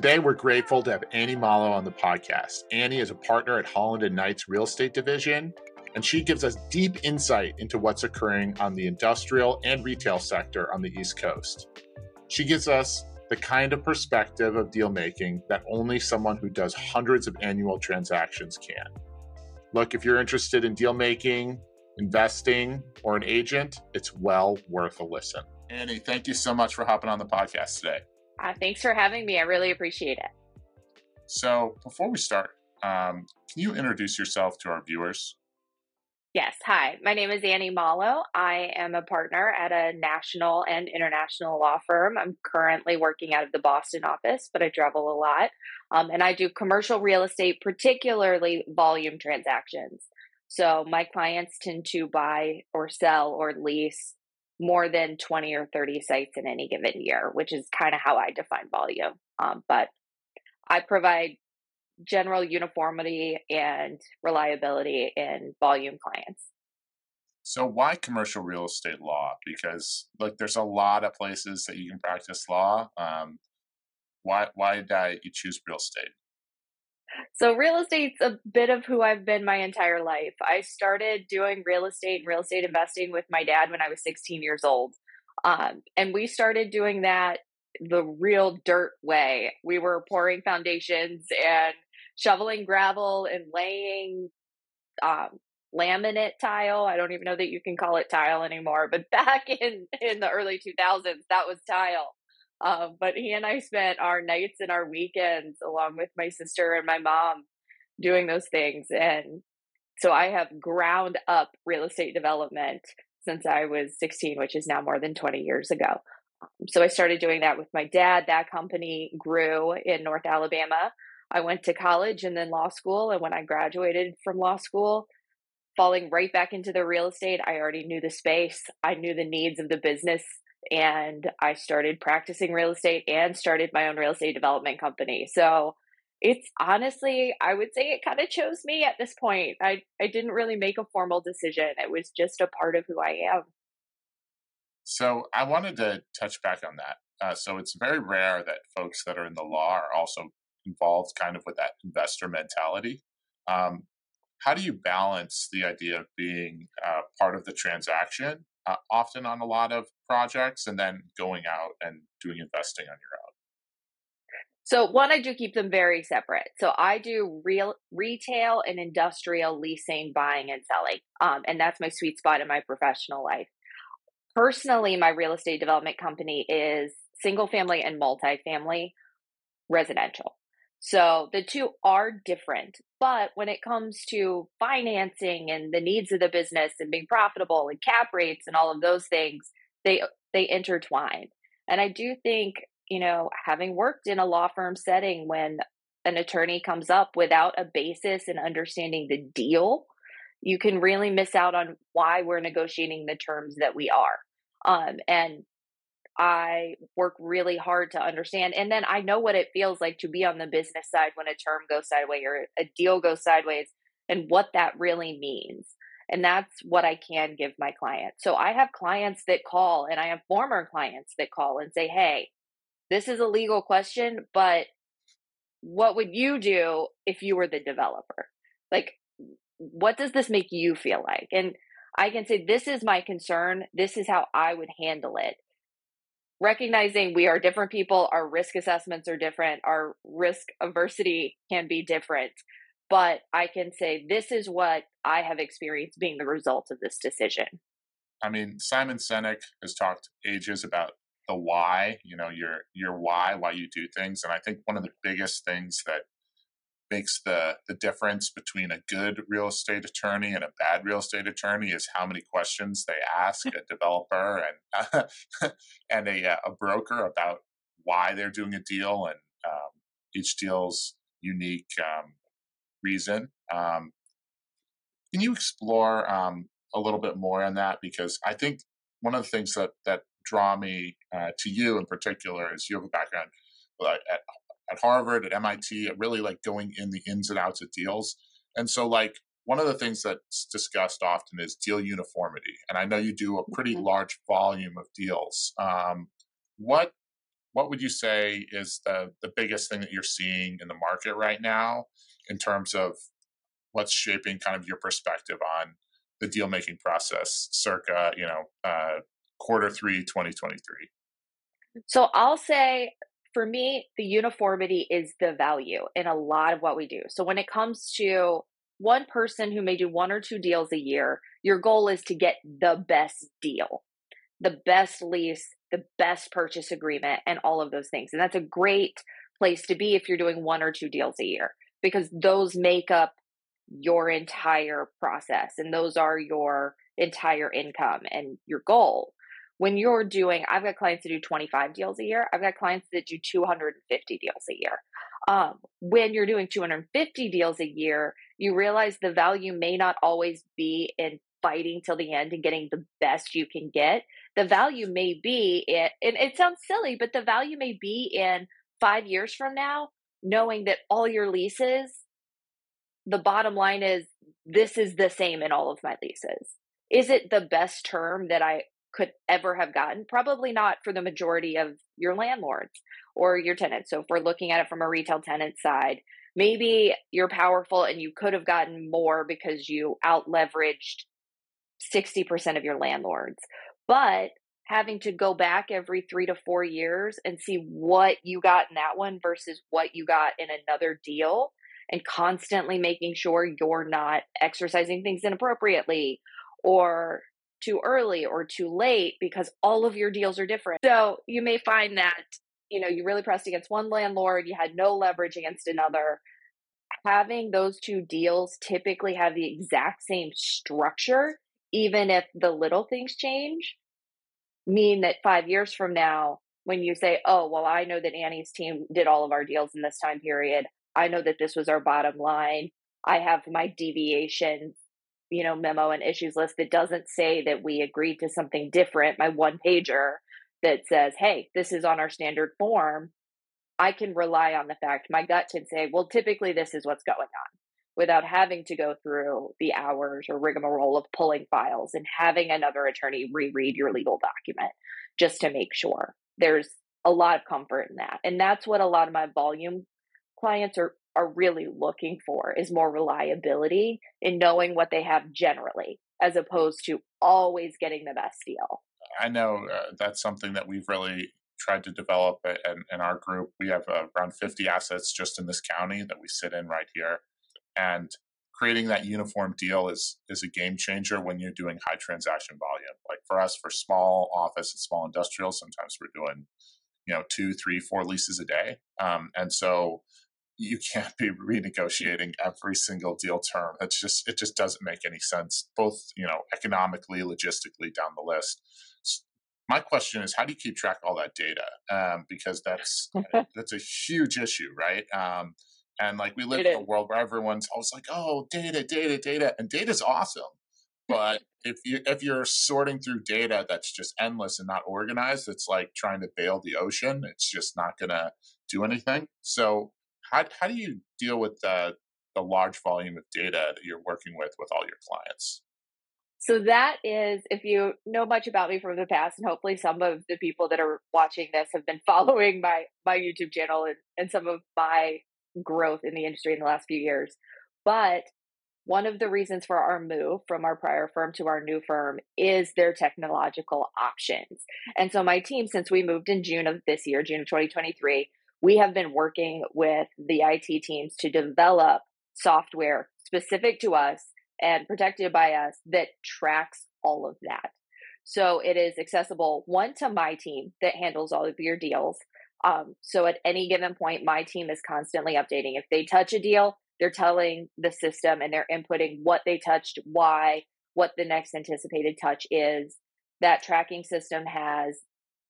Today, we're grateful to have Annie Malo on the podcast. Annie is a partner at Holland and Knight's real estate division, and she gives us deep insight into what's occurring on the industrial and retail sector on the East Coast. She gives us the kind of perspective of deal making that only someone who does hundreds of annual transactions can. Look, if you're interested in deal making, investing, or an agent, it's well worth a listen. Annie, thank you so much for hopping on the podcast today. Uh, thanks for having me. I really appreciate it. So, before we start, um, can you introduce yourself to our viewers? Yes. Hi, my name is Annie Malo. I am a partner at a national and international law firm. I'm currently working out of the Boston office, but I travel a lot. Um, and I do commercial real estate, particularly volume transactions. So my clients tend to buy or sell or lease more than 20 or 30 sites in any given year, which is kind of how I define volume. Um, but I provide general uniformity and reliability in volume clients. So why commercial real estate law? Because like there's a lot of places that you can practice law. Um, why why did you choose real estate? So real estate's a bit of who I've been my entire life. I started doing real estate and real estate investing with my dad when I was 16 years old. Um, and we started doing that the real dirt way. We were pouring foundations and shoveling gravel and laying um, laminate tile. I don't even know that you can call it tile anymore, but back in in the early 2000s, that was tile. Um, but he and I spent our nights and our weekends along with my sister and my mom doing those things. And so I have ground up real estate development since I was 16, which is now more than 20 years ago. So I started doing that with my dad. That company grew in North Alabama. I went to college and then law school. And when I graduated from law school, falling right back into the real estate, I already knew the space. I knew the needs of the business and I started practicing real estate and started my own real estate development company. So it's honestly, I would say it kind of chose me at this point. I, I didn't really make a formal decision, it was just a part of who I am. So I wanted to touch back on that. Uh, so it's very rare that folks that are in the law are also involved kind of with that investor mentality. Um, how do you balance the idea of being uh, part of the transaction uh, often on a lot of projects and then going out and doing investing on your own? So one, I do keep them very separate. So I do real retail and industrial leasing, buying and selling, um, and that's my sweet spot in my professional life. Personally, my real estate development company is single family and multifamily residential. So the two are different. But when it comes to financing and the needs of the business and being profitable and cap rates and all of those things, they they intertwine. And I do think, you know, having worked in a law firm setting when an attorney comes up without a basis and understanding the deal, you can really miss out on why we're negotiating the terms that we are. Um, and I work really hard to understand. And then I know what it feels like to be on the business side when a term goes sideways or a deal goes sideways and what that really means. And that's what I can give my clients. So I have clients that call and I have former clients that call and say, hey, this is a legal question, but what would you do if you were the developer? Like, what does this make you feel like? And I can say, this is my concern. This is how I would handle it recognizing we are different people, our risk assessments are different, our risk aversity can be different. But I can say this is what I have experienced being the result of this decision. I mean, Simon Sinek has talked ages about the why, you know, your your why, why you do things. And I think one of the biggest things that makes the the difference between a good real estate attorney and a bad real estate attorney is how many questions they ask a developer and and a, uh, a broker about why they're doing a deal and um, each deal's unique um, reason. Um, can you explore um, a little bit more on that? Because I think one of the things that that draw me uh, to you in particular is you have a background uh, at at Harvard, at MIT, really like going in the ins and outs of deals. And so, like, one of the things that's discussed often is deal uniformity. And I know you do a pretty mm-hmm. large volume of deals. Um, what what would you say is the the biggest thing that you're seeing in the market right now in terms of what's shaping kind of your perspective on the deal making process circa you know uh, quarter three 2023 so i'll say for me the uniformity is the value in a lot of what we do so when it comes to one person who may do one or two deals a year your goal is to get the best deal the best lease the best purchase agreement and all of those things and that's a great place to be if you're doing one or two deals a year because those make up your entire process and those are your entire income and your goal. When you're doing, I've got clients that do 25 deals a year. I've got clients that do 250 deals a year. Um, when you're doing 250 deals a year, you realize the value may not always be in fighting till the end and getting the best you can get. The value may be in, and it sounds silly, but the value may be in five years from now, knowing that all your leases the bottom line is this is the same in all of my leases. Is it the best term that I could ever have gotten? Probably not for the majority of your landlords or your tenants. So if we're looking at it from a retail tenant side, maybe you're powerful and you could have gotten more because you out leveraged 60% of your landlords. But having to go back every three to four years and see what you got in that one versus what you got in another deal and constantly making sure you're not exercising things inappropriately or too early or too late because all of your deals are different. So you may find that, you know, you really pressed against one landlord, you had no leverage against another. Having those two deals typically have the exact same structure, even if the little things change, mean that five years from now, when you say, oh, well, I know that Annie's team did all of our deals in this time period, I know that this was our bottom line. I have my deviation, you know, memo and issues list that doesn't say that we agreed to something different. My one pager that says, hey, this is on our standard form. I can rely on the fact my gut can say, well, typically this is what's going on without having to go through the hours or rigmarole of pulling files and having another attorney reread your legal document just to make sure. There's a lot of comfort in that. And that's what a lot of my volume clients are are really looking for is more reliability in knowing what they have generally as opposed to always getting the best deal. I know uh, that's something that we've really tried to develop in, in our group. We have uh, around 50 assets just in this county that we sit in right here. And creating that uniform deal is is a game changer when you're doing high transaction volume. Like for us, for small office and small industrial, sometimes we're doing, you know, two, three, four leases a day. Um, and so you can't be renegotiating every single deal term. It's just it just doesn't make any sense, both you know economically, logistically down the list. My question is, how do you keep track of all that data? Um, because that's that's a huge issue, right? Um, and like we live it in is. a world where everyone's always like, "Oh, data, data, data," and data's awesome. But if you if you're sorting through data that's just endless and not organized, it's like trying to bail the ocean. It's just not going to do anything. So how, how do you deal with the, the large volume of data that you're working with with all your clients? So that is, if you know much about me from the past, and hopefully some of the people that are watching this have been following my my YouTube channel and, and some of my growth in the industry in the last few years. But one of the reasons for our move from our prior firm to our new firm is their technological options. And so my team, since we moved in June of this year, June of 2023, we have been working with the IT teams to develop software specific to us and protected by us that tracks all of that. So it is accessible one to my team that handles all of your deals. Um, so at any given point, my team is constantly updating. If they touch a deal, they're telling the system and they're inputting what they touched, why, what the next anticipated touch is. That tracking system has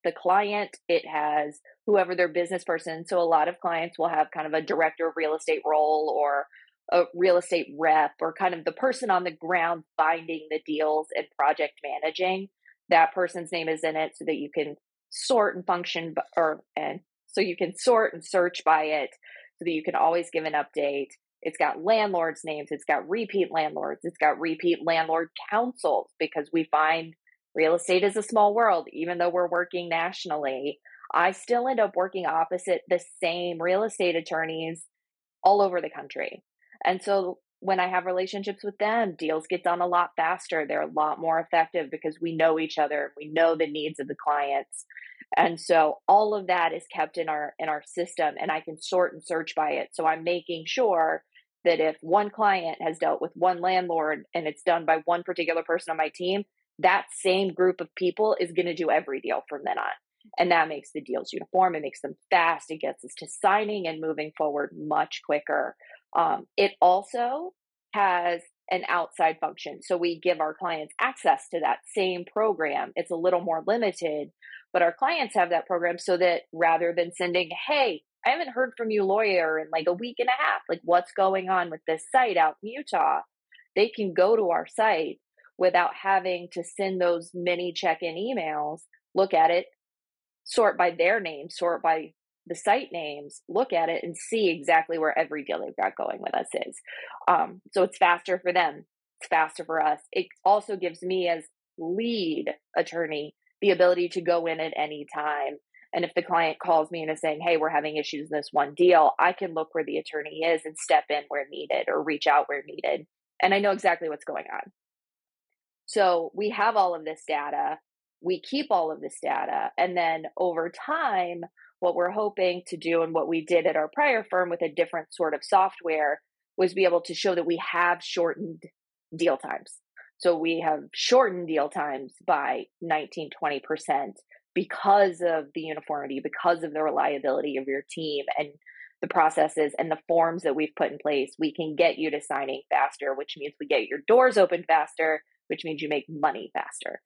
the client, it has whoever their business person. So a lot of clients will have kind of a director of real estate role or a real estate rep or kind of the person on the ground finding the deals and project managing. That person's name is in it so that you can sort and function or and so you can sort and search by it so that you can always give an update. It's got landlords' names, it's got repeat landlords, it's got repeat landlord counsels because we find real estate is a small world, even though we're working nationally. I still end up working opposite the same real estate attorneys all over the country. And so when I have relationships with them, deals get done a lot faster. They're a lot more effective because we know each other, we know the needs of the clients. And so all of that is kept in our in our system and I can sort and search by it. So I'm making sure that if one client has dealt with one landlord and it's done by one particular person on my team, that same group of people is going to do every deal from then on. And that makes the deals uniform. It makes them fast. It gets us to signing and moving forward much quicker. Um, it also has an outside function. So we give our clients access to that same program. It's a little more limited, but our clients have that program so that rather than sending, hey, I haven't heard from you, lawyer, in like a week and a half, like what's going on with this site out in Utah, they can go to our site without having to send those many check in emails, look at it, sort by their name, sort by the site names, look at it, and see exactly where every deal they've got going with us is. Um, so it's faster for them, it's faster for us. It also gives me, as lead attorney, the ability to go in at any time. And if the client calls me and is saying, hey, we're having issues in this one deal, I can look where the attorney is and step in where needed or reach out where needed. And I know exactly what's going on. So we have all of this data. We keep all of this data. And then over time, what we're hoping to do and what we did at our prior firm with a different sort of software was be able to show that we have shortened deal times. So we have shortened deal times by 19, 20% because of the uniformity, because of the reliability of your team and the processes and the forms that we've put in place. We can get you to signing faster, which means we get your doors open faster, which means you make money faster.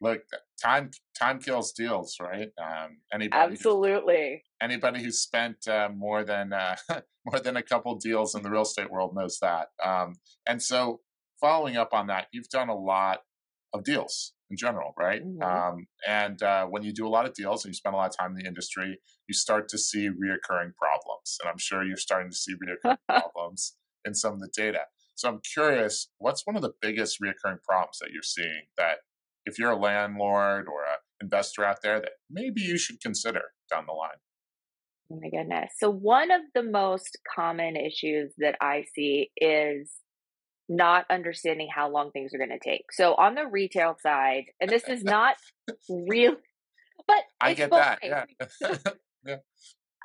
Look, time time kills deals, right? Um, anybody absolutely anybody who's spent uh, more than uh, more than a couple deals in the real estate world knows that. Um, and so, following up on that, you've done a lot of deals in general, right? Mm-hmm. Um, and uh, when you do a lot of deals and you spend a lot of time in the industry, you start to see reoccurring problems, and I'm sure you're starting to see reoccurring problems in some of the data. So I'm curious, what's one of the biggest reoccurring problems that you're seeing that if you're a landlord or an investor out there that maybe you should consider down the line? Oh my goodness. So, one of the most common issues that I see is not understanding how long things are going to take. So, on the retail side, and this is not real, but I get that. Yeah. yeah.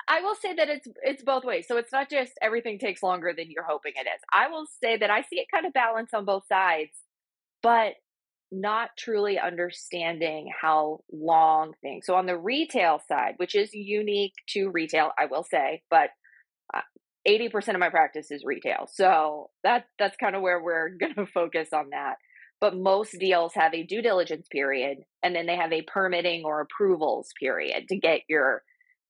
I will say that it's it's both ways. So it's not just everything takes longer than you're hoping it is. I will say that I see it kind of balance on both sides, but not truly understanding how long things. So on the retail side, which is unique to retail, I will say, but 80% uh, of my practice is retail. So that that's kind of where we're going to focus on that. But most deals have a due diligence period and then they have a permitting or approvals period to get your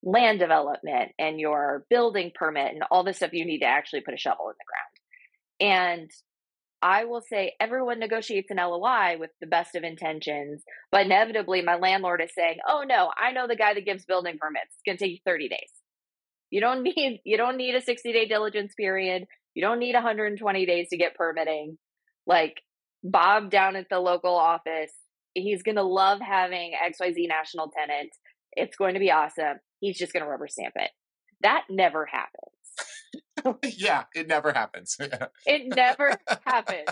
land development and your building permit and all the stuff you need to actually put a shovel in the ground. And I will say everyone negotiates an LOI with the best of intentions, but inevitably my landlord is saying, "Oh no, I know the guy that gives building permits. It's going to take you 30 days. You don't need you don't need a 60-day diligence period. You don't need 120 days to get permitting. Like Bob down at the local office, he's going to love having XYZ national tenant. It's going to be awesome. He's just going to rubber stamp it. That never happens. yeah, it never happens. it never happens.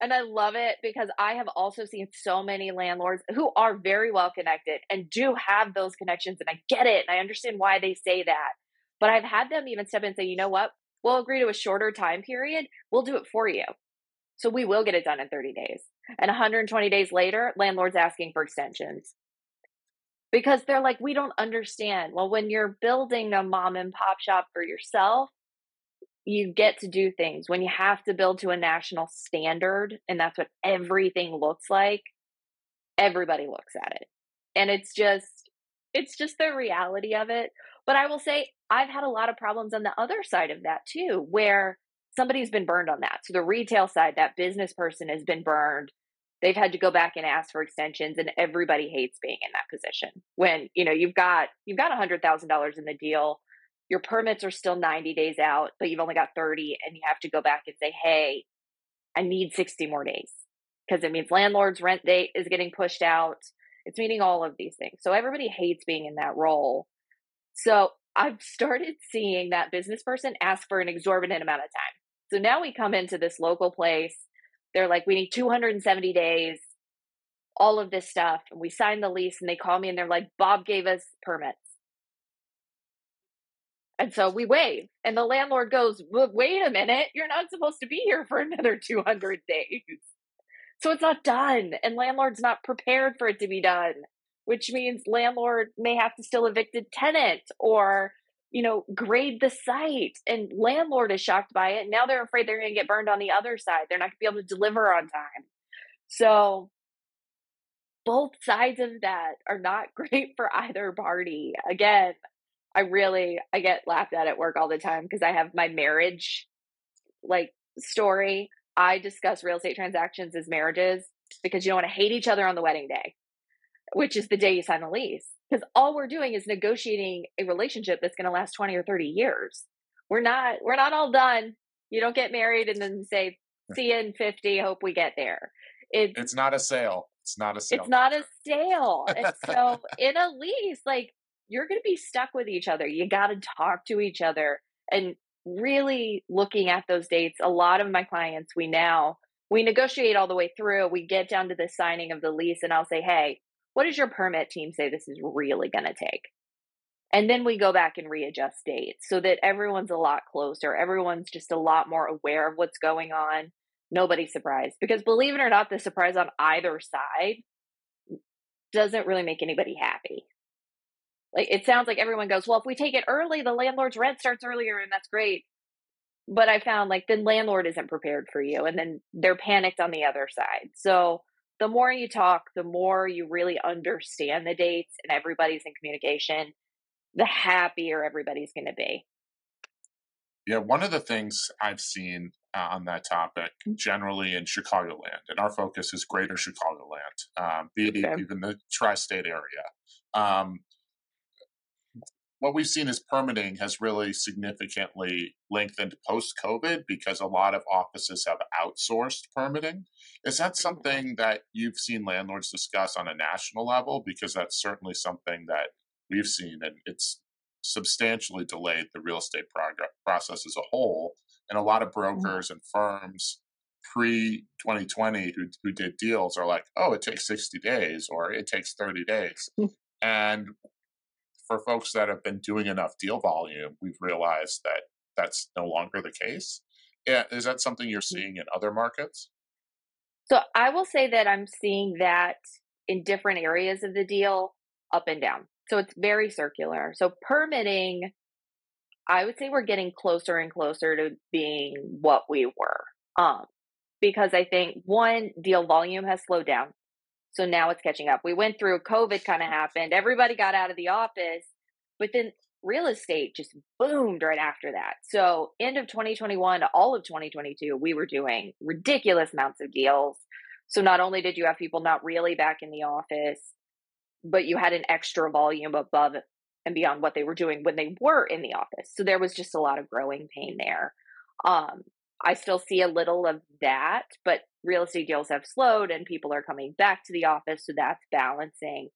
And I love it because I have also seen so many landlords who are very well connected and do have those connections. And I get it. And I understand why they say that. But I've had them even step in and say, you know what? We'll agree to a shorter time period. We'll do it for you. So we will get it done in 30 days. And 120 days later, landlord's asking for extensions because they're like, we don't understand. Well, when you're building a mom and pop shop for yourself, you get to do things. When you have to build to a national standard, and that's what everything looks like, everybody looks at it. And it's just, it's just the reality of it. But I will say, I've had a lot of problems on the other side of that too, where somebody's been burned on that. So the retail side, that business person has been burned they've had to go back and ask for extensions and everybody hates being in that position when you know you've got you've got a hundred thousand dollars in the deal your permits are still 90 days out but you've only got 30 and you have to go back and say hey i need 60 more days because it means landlord's rent date is getting pushed out It's meaning all of these things. So everybody hates being in that role. So I've started seeing that business person ask for an exorbitant amount of time. So now we come into this local place. They're like, we need 270 days, all of this stuff. And we sign the lease and they call me and they're like, Bob gave us permits. And so we waive. And the landlord goes, well, wait a minute, you're not supposed to be here for another 200 days. So it's not done. And landlord's not prepared for it to be done, which means landlord may have to still evict a tenant or, you know, grade the site. And landlord is shocked by it. Now they're afraid they're going to get burned on the other side. They're not going to be able to deliver on time. So both sides of that are not great for either party. Again, I really I get laughed at at work all the time because I have my marriage like story. I discuss real estate transactions as marriages because you don't want to hate each other on the wedding day, which is the day you sign the lease. Because all we're doing is negotiating a relationship that's going to last 20 or 30 years. We're not we're not all done. You don't get married and then say, see you in 50, hope we get there. It's, it's not a sale. It's not a sale. It's not a sale. and so in a lease, like you're going to be stuck with each other. You got to talk to each other and really looking at those dates. A lot of my clients, we now, we negotiate all the way through. We get down to the signing of the lease, and I'll say, hey, what does your permit team say this is really going to take? And then we go back and readjust dates so that everyone's a lot closer. Everyone's just a lot more aware of what's going on. Nobody's surprised. Because believe it or not, the surprise on either side doesn't really make anybody happy like it sounds like everyone goes, well, if we take it early, the landlord's rent starts earlier, and that's great. But I found like the landlord isn't prepared for you, and then they're panicked on the other side. So the more you talk, the more you really understand the dates, and everybody's in communication, the happier everybody's going to be. Yeah, one of the things I've seen uh, on that topic mm. generally in Chicagoland, and our focus is greater Chicagoland, um, be it okay. even the tri state area. Um, what we've seen is permitting has really significantly lengthened post COVID because a lot of offices have outsourced permitting. Is that mm-hmm. something that you've seen landlords discuss on a national level? Because that's certainly something that we've seen, and it's substantially delayed the real estate process as a whole. And a lot of mm-hmm. brokers and firms pre 2020 who, who did deals are like, oh, it takes 60 days or it takes 30 days. Hmm. and for folks that have been doing enough deal volume, we've realized that that's no longer the case. Yeah, is that something you're mm-hmm. seeing in other markets? So I will say that I'm seeing that in different areas of the deal, up and down. So it's very circular. So permitting, I would say we're getting closer and closer to being what we were. Um, because I think one deal volume has slowed down. So now it's catching up. We went through COVID kind of happened. Everybody got out of the office, but then real estate just boomed right after that. So end of 2021 to all of 2022, we were doing ridiculous amounts of deals. So not only did you have people not really back in the office, but you had an extra volume above and beyond what they were doing when they were in the office. So there was just a lot of growing pain there. Um, I still see a little of that, but real estate deals have slowed and people are coming back to the office. So that's balancing.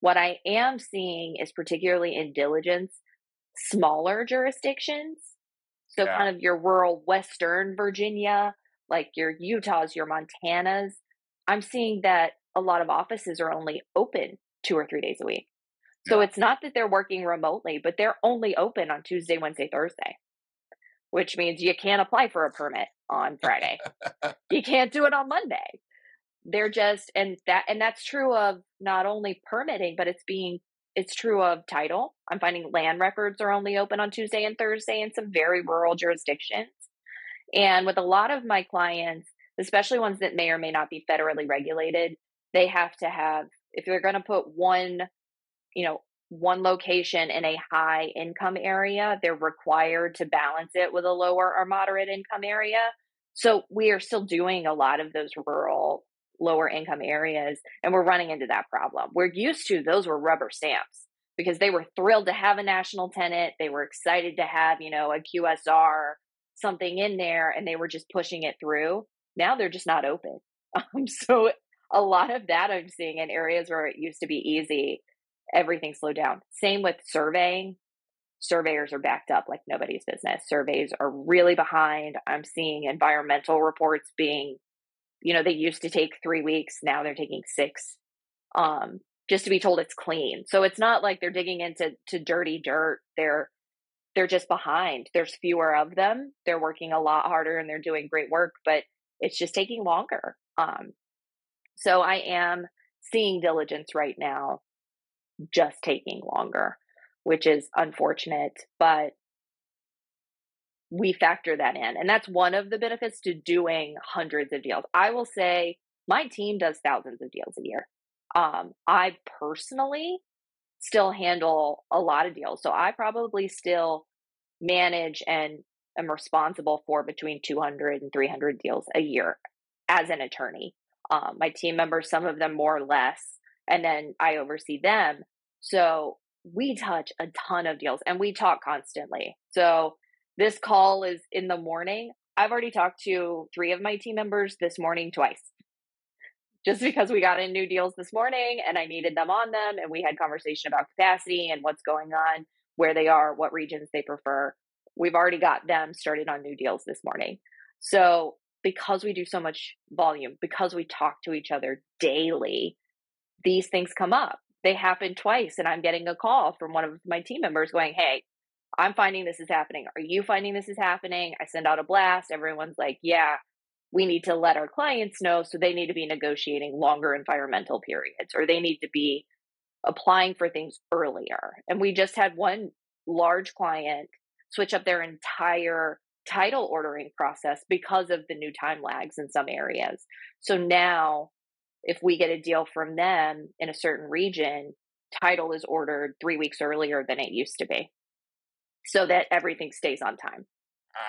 What I am seeing is particularly in diligence, smaller jurisdictions. So, yeah. kind of your rural Western Virginia, like your Utahs, your Montanas. I'm seeing that a lot of offices are only open two or three days a week. So yeah. it's not that they're working remotely, but they're only open on Tuesday, Wednesday, Thursday which means you can't apply for a permit on Friday. you can't do it on Monday. They're just and that and that's true of not only permitting, but it's being it's true of title. I'm finding land records are only open on Tuesday and Thursday in some very rural jurisdictions. And with a lot of my clients, especially ones that may or may not be federally regulated, they have to have if they're going to put one, you know, one location in a high income area, they're required to balance it with a lower or moderate income area. So we are still doing a lot of those rural, lower income areas, and we're running into that problem. We're used to those were rubber stamps because they were thrilled to have a national tenant. They were excited to have, you know, a QSR, something in there, and they were just pushing it through. Now they're just not open. Um, so a lot of that I'm seeing in areas where it used to be easy, everything slowed down. Same with surveying. Surveyors are backed up like nobody's business. Surveys are really behind. I'm seeing environmental reports being, you know, they used to take three weeks. Now they're taking six. Um, just to be told it's clean. So it's not like they're digging into to dirty dirt. They're they're just behind. There's fewer of them. They're working a lot harder and they're doing great work, but it's just taking longer. Um, so I am seeing diligence right now just taking longer, which is unfortunate, but we factor that in. And that's one of the benefits to doing hundreds of deals. I will say my team does thousands of deals a year. Um, I personally still handle a lot of deals. So I probably still manage and am responsible for between 200 and 300 deals a year as an attorney. Um, my team members, some of them more or less, and then I oversee them. So we touch a ton of deals and we talk constantly. So this call is in the morning. I've already talked to three of my team members this morning twice just because we got in new deals this morning and I needed them on them and we had conversation about capacity and what's going on, where they are, what regions they prefer. We've already got them started on new deals this morning. So, because we do so much volume, because we talk to each other daily, these things come up. They happen twice and I'm getting a call from one of my team members going, "Hey, I'm finding this is happening. Are you finding this is happening?" I send out a blast. Everyone's like, "Yeah, we need to let our clients know so they need to be negotiating longer environmental periods or they need to be applying for things earlier. And we just had one large client switch up their entire title ordering process because of the new time lags in some areas. So now, if we get a deal from them in a certain region, title is ordered three weeks earlier than it used to be so that everything stays on time.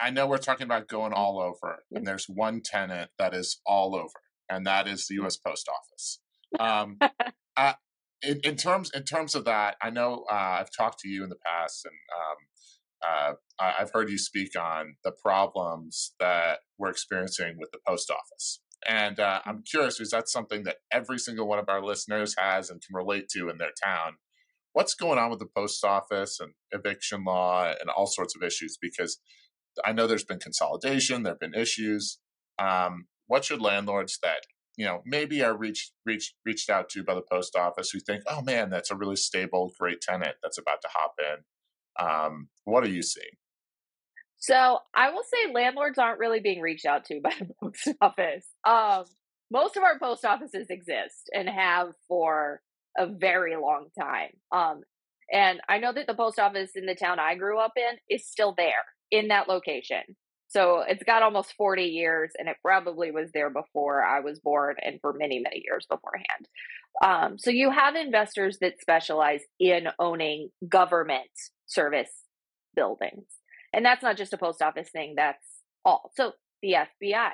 I know we're talking about going all over, and there's one tenant that is all over, and that is the U.S. Post Office. Um, uh, in, in, terms in terms of that, I know uh, I've talked to you in the past, and um, uh, I've heard you speak on the problems that we're experiencing with the post office. And uh, I'm curious, is that something that every single one of our listeners has and can relate to in their town? What's going on with the post office and eviction law and all sorts of issues? Because I know there's been consolidation, there have been issues. Um, what should landlords that you know maybe are reached reached reached out to by the post office who think, oh man, that's a really stable, great tenant that's about to hop in. Um, what are you seeing? So I will say landlords aren't really being reached out to by the post office. Um, most of our post offices exist and have for a very long time. Um, and I know that the post office in the town I grew up in is still there in that location. So it's got almost 40 years and it probably was there before I was born and for many, many years beforehand. Um, so you have investors that specialize in owning government service buildings. And that's not just a post office thing, that's all. So the FBI,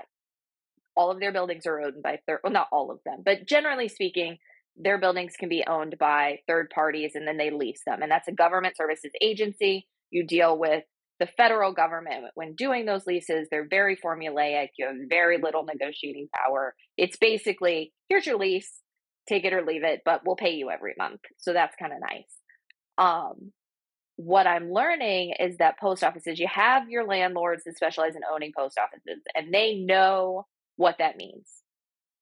all of their buildings are owned by third, well, not all of them, but generally speaking, their buildings can be owned by third parties and then they lease them. And that's a government services agency. You deal with the federal government, when doing those leases, they're very formulaic. You have very little negotiating power. It's basically here's your lease, take it or leave it, but we'll pay you every month. So that's kind of nice. Um, what I'm learning is that post offices, you have your landlords that specialize in owning post offices, and they know what that means.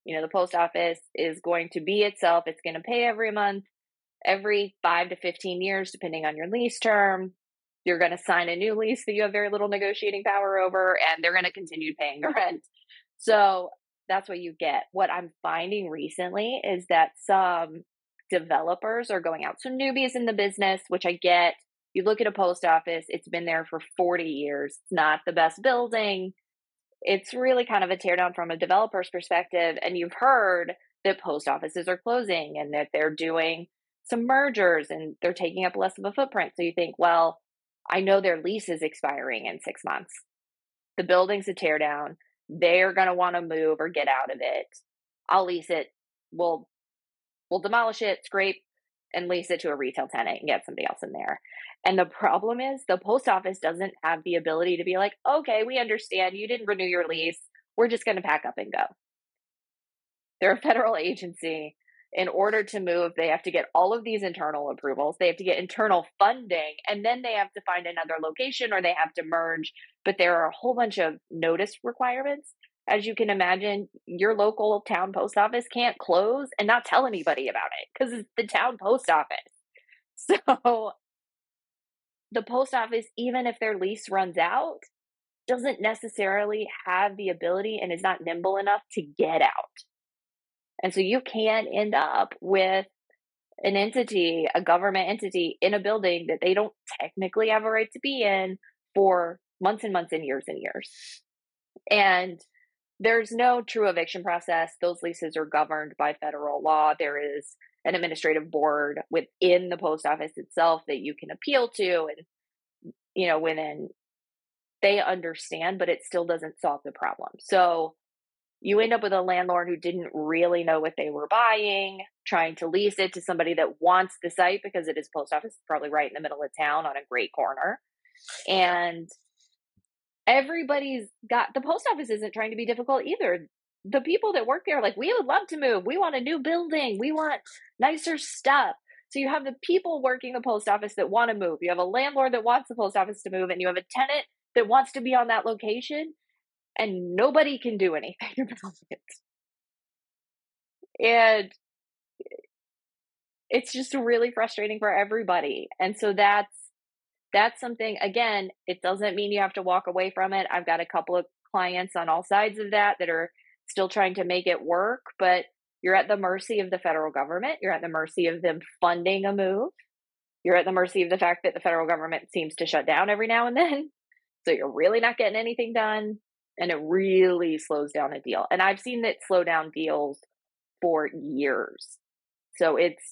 You know, the post office is going to be itself, it's going to pay every month, every five to 15 years, depending on your lease term you're going to sign a new lease that you have very little negotiating power over, and they're going to continue paying the rent. So that's what you get. What I'm finding recently is that some developers are going out. So newbies in the business, which I get. You look at a post office, it's been there for 40 years. It's not the best building. It's really kind of a teardown from a developer's perspective. And you've heard that post offices are closing and that they're doing some mergers and they're taking up less of a footprint. So you think, well, I know their lease is expiring in six months. The building's a teardown. They're going to want to move or get out of it. I'll lease it. We'll we'll demolish it, scrape, and lease it to a retail tenant and get somebody else in there. And the problem is the post office doesn't have the ability to be like, okay, we understand you didn't renew your lease. We're just going to pack up and go. they're a federal agency. In order to move, they have to get all of these internal approvals. They have to get internal funding, and then they have to find another location or they have to merge. But there are a whole bunch of notice requirements. As you can imagine, your local town post office can't close and not tell anybody about it because it's the town post office. So the post office, even if their lease runs out, doesn't necessarily have the ability and is not nimble enough to get out. And so you can end up with an entity, a government entity in a building that they don't technically have a right to be in for months and months and years and years. And there's no true eviction process. Those leases are governed by federal law. There is an administrative board within the post office itself that you can appeal to and you know within they understand but it still doesn't solve the problem so you end up with a landlord who didn't really know what they were buying trying to lease it to somebody that wants the site because it is post office probably right in the middle of town on a great corner and everybody's got the post office isn't trying to be difficult either. The people that work there like we would love to move. We want a new building. We want nicer stuff. So you have the people working the post office that want to move. You have a landlord that wants the post office to move and you have a tenant that wants to be on that location and nobody can do anything about it. And it's just really frustrating for everybody. And so that's that's something again it doesn't mean you have to walk away from it i've got a couple of clients on all sides of that that are still trying to make it work, but you're at the mercy of the federal government. You're at the mercy of them funding a move. You're at the mercy of the fact that the federal government seems to shut down every now and then. So you're really not getting anything done. And it really slows down a deal. And I've seen it slow down deals for years. So it's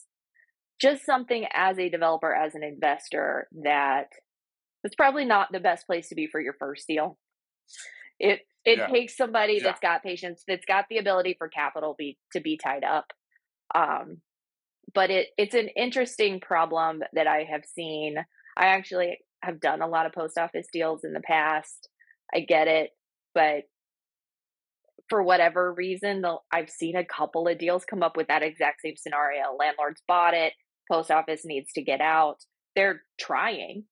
just something as a developer, as an investor, that it's probably not the best place to be for your first deal. It it yeah. takes somebody yeah. that's got patience, that's got the ability for capital be to be tied up. Um, but it it's an interesting problem that I have seen. I actually have done a lot of post office deals in the past. I get it, but for whatever reason, I've seen a couple of deals come up with that exact same scenario. Landlords bought it, post office needs to get out. They're trying.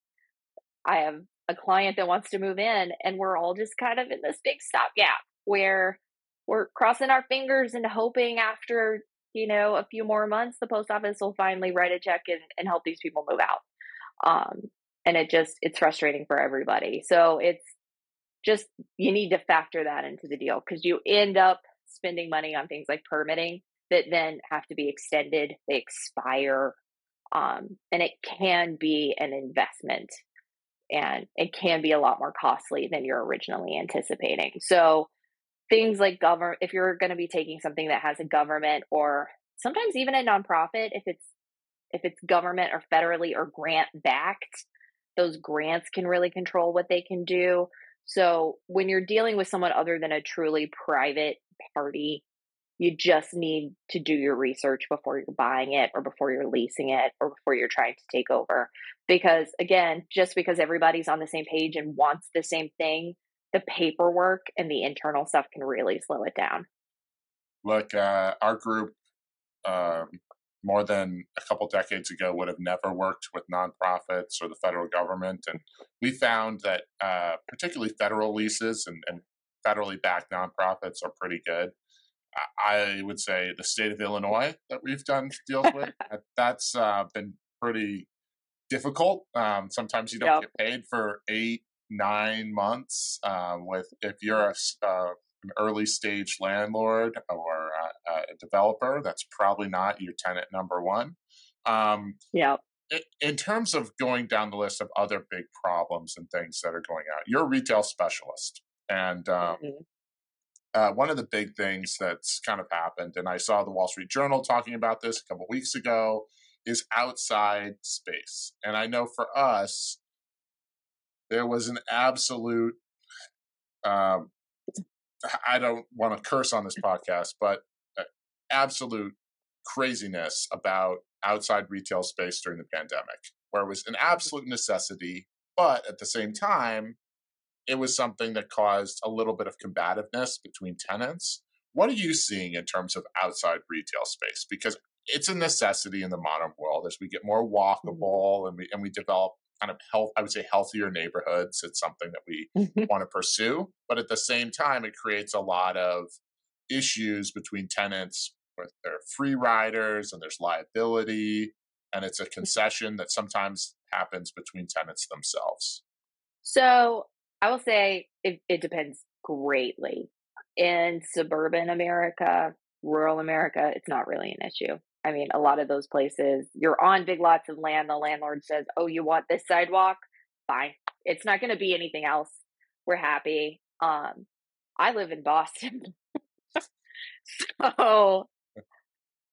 I have a client that wants to move in and we're all just kind of in this big stopgap where we're crossing our fingers and hoping after you know a few more months the post office will finally write a check and, and help these people move out um, and it just it's frustrating for everybody so it's just you need to factor that into the deal because you end up spending money on things like permitting that then have to be extended they expire um, and it can be an investment and it can be a lot more costly than you're originally anticipating. So things like government if you're going to be taking something that has a government or sometimes even a nonprofit if it's if it's government or federally or grant backed those grants can really control what they can do so when you're dealing with someone other than a truly private party you just need to do your research before you're buying it or before you're leasing it or before you're trying to take over. Because again, just because everybody's on the same page and wants the same thing, the paperwork and the internal stuff can really slow it down. Look, uh, our group, um, more than a couple decades ago, would have never worked with nonprofits or the federal government. And we found that, uh, particularly federal leases and, and federally backed nonprofits are pretty good. I would say the state of Illinois that we've done deals with. that's uh, been pretty difficult. Um, sometimes you don't yep. get paid for eight, nine months. Um, with if you're a, uh, an early stage landlord or a, a, developer, that's probably not your tenant number one. Um, yeah. In terms of going down the list of other big problems and things that are going out, you're a retail specialist, and um, mm-hmm uh, one of the big things that's kind of happened, and I saw the Wall Street Journal talking about this a couple weeks ago, is outside space. And I know for us, there was an absolute, um, I don't want to curse on this podcast, but uh, absolute craziness about outside retail space during the pandemic, where it was an absolute necessity, but at the same time, it was something that caused a little bit of combativeness between tenants. What are you seeing in terms of outside retail space? Because it's a necessity in the modern world. As we get more mm-hmm. walkable and we and we develop kind of health i would say healthier neighborhoods it's something that we want to pursue. But at the same time it creates a lot of issues between tenants with their free riders and there's liability and it's a concession that sometimes happens between tenants themselves. So i will say it, it depends greatly in suburban america rural america it's not really an issue I mean, a lot of those places, you're on big lots of land. The landlord says, Oh, you want this sidewalk? Fine. It's not going to be anything else. We're happy. Um, I live in Boston. so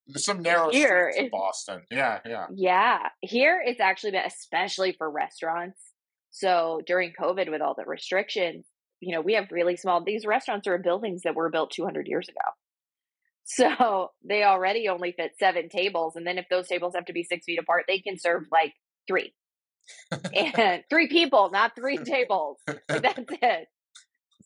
there's some narrow here streets in Boston. Yeah, yeah. Yeah. Here it's actually been especially for restaurants. So during COVID with all the restrictions, you know, we have really small these restaurants are buildings that were built 200 years ago. So they already only fit seven tables. And then if those tables have to be six feet apart, they can serve like three. and three people, not three tables. That's it.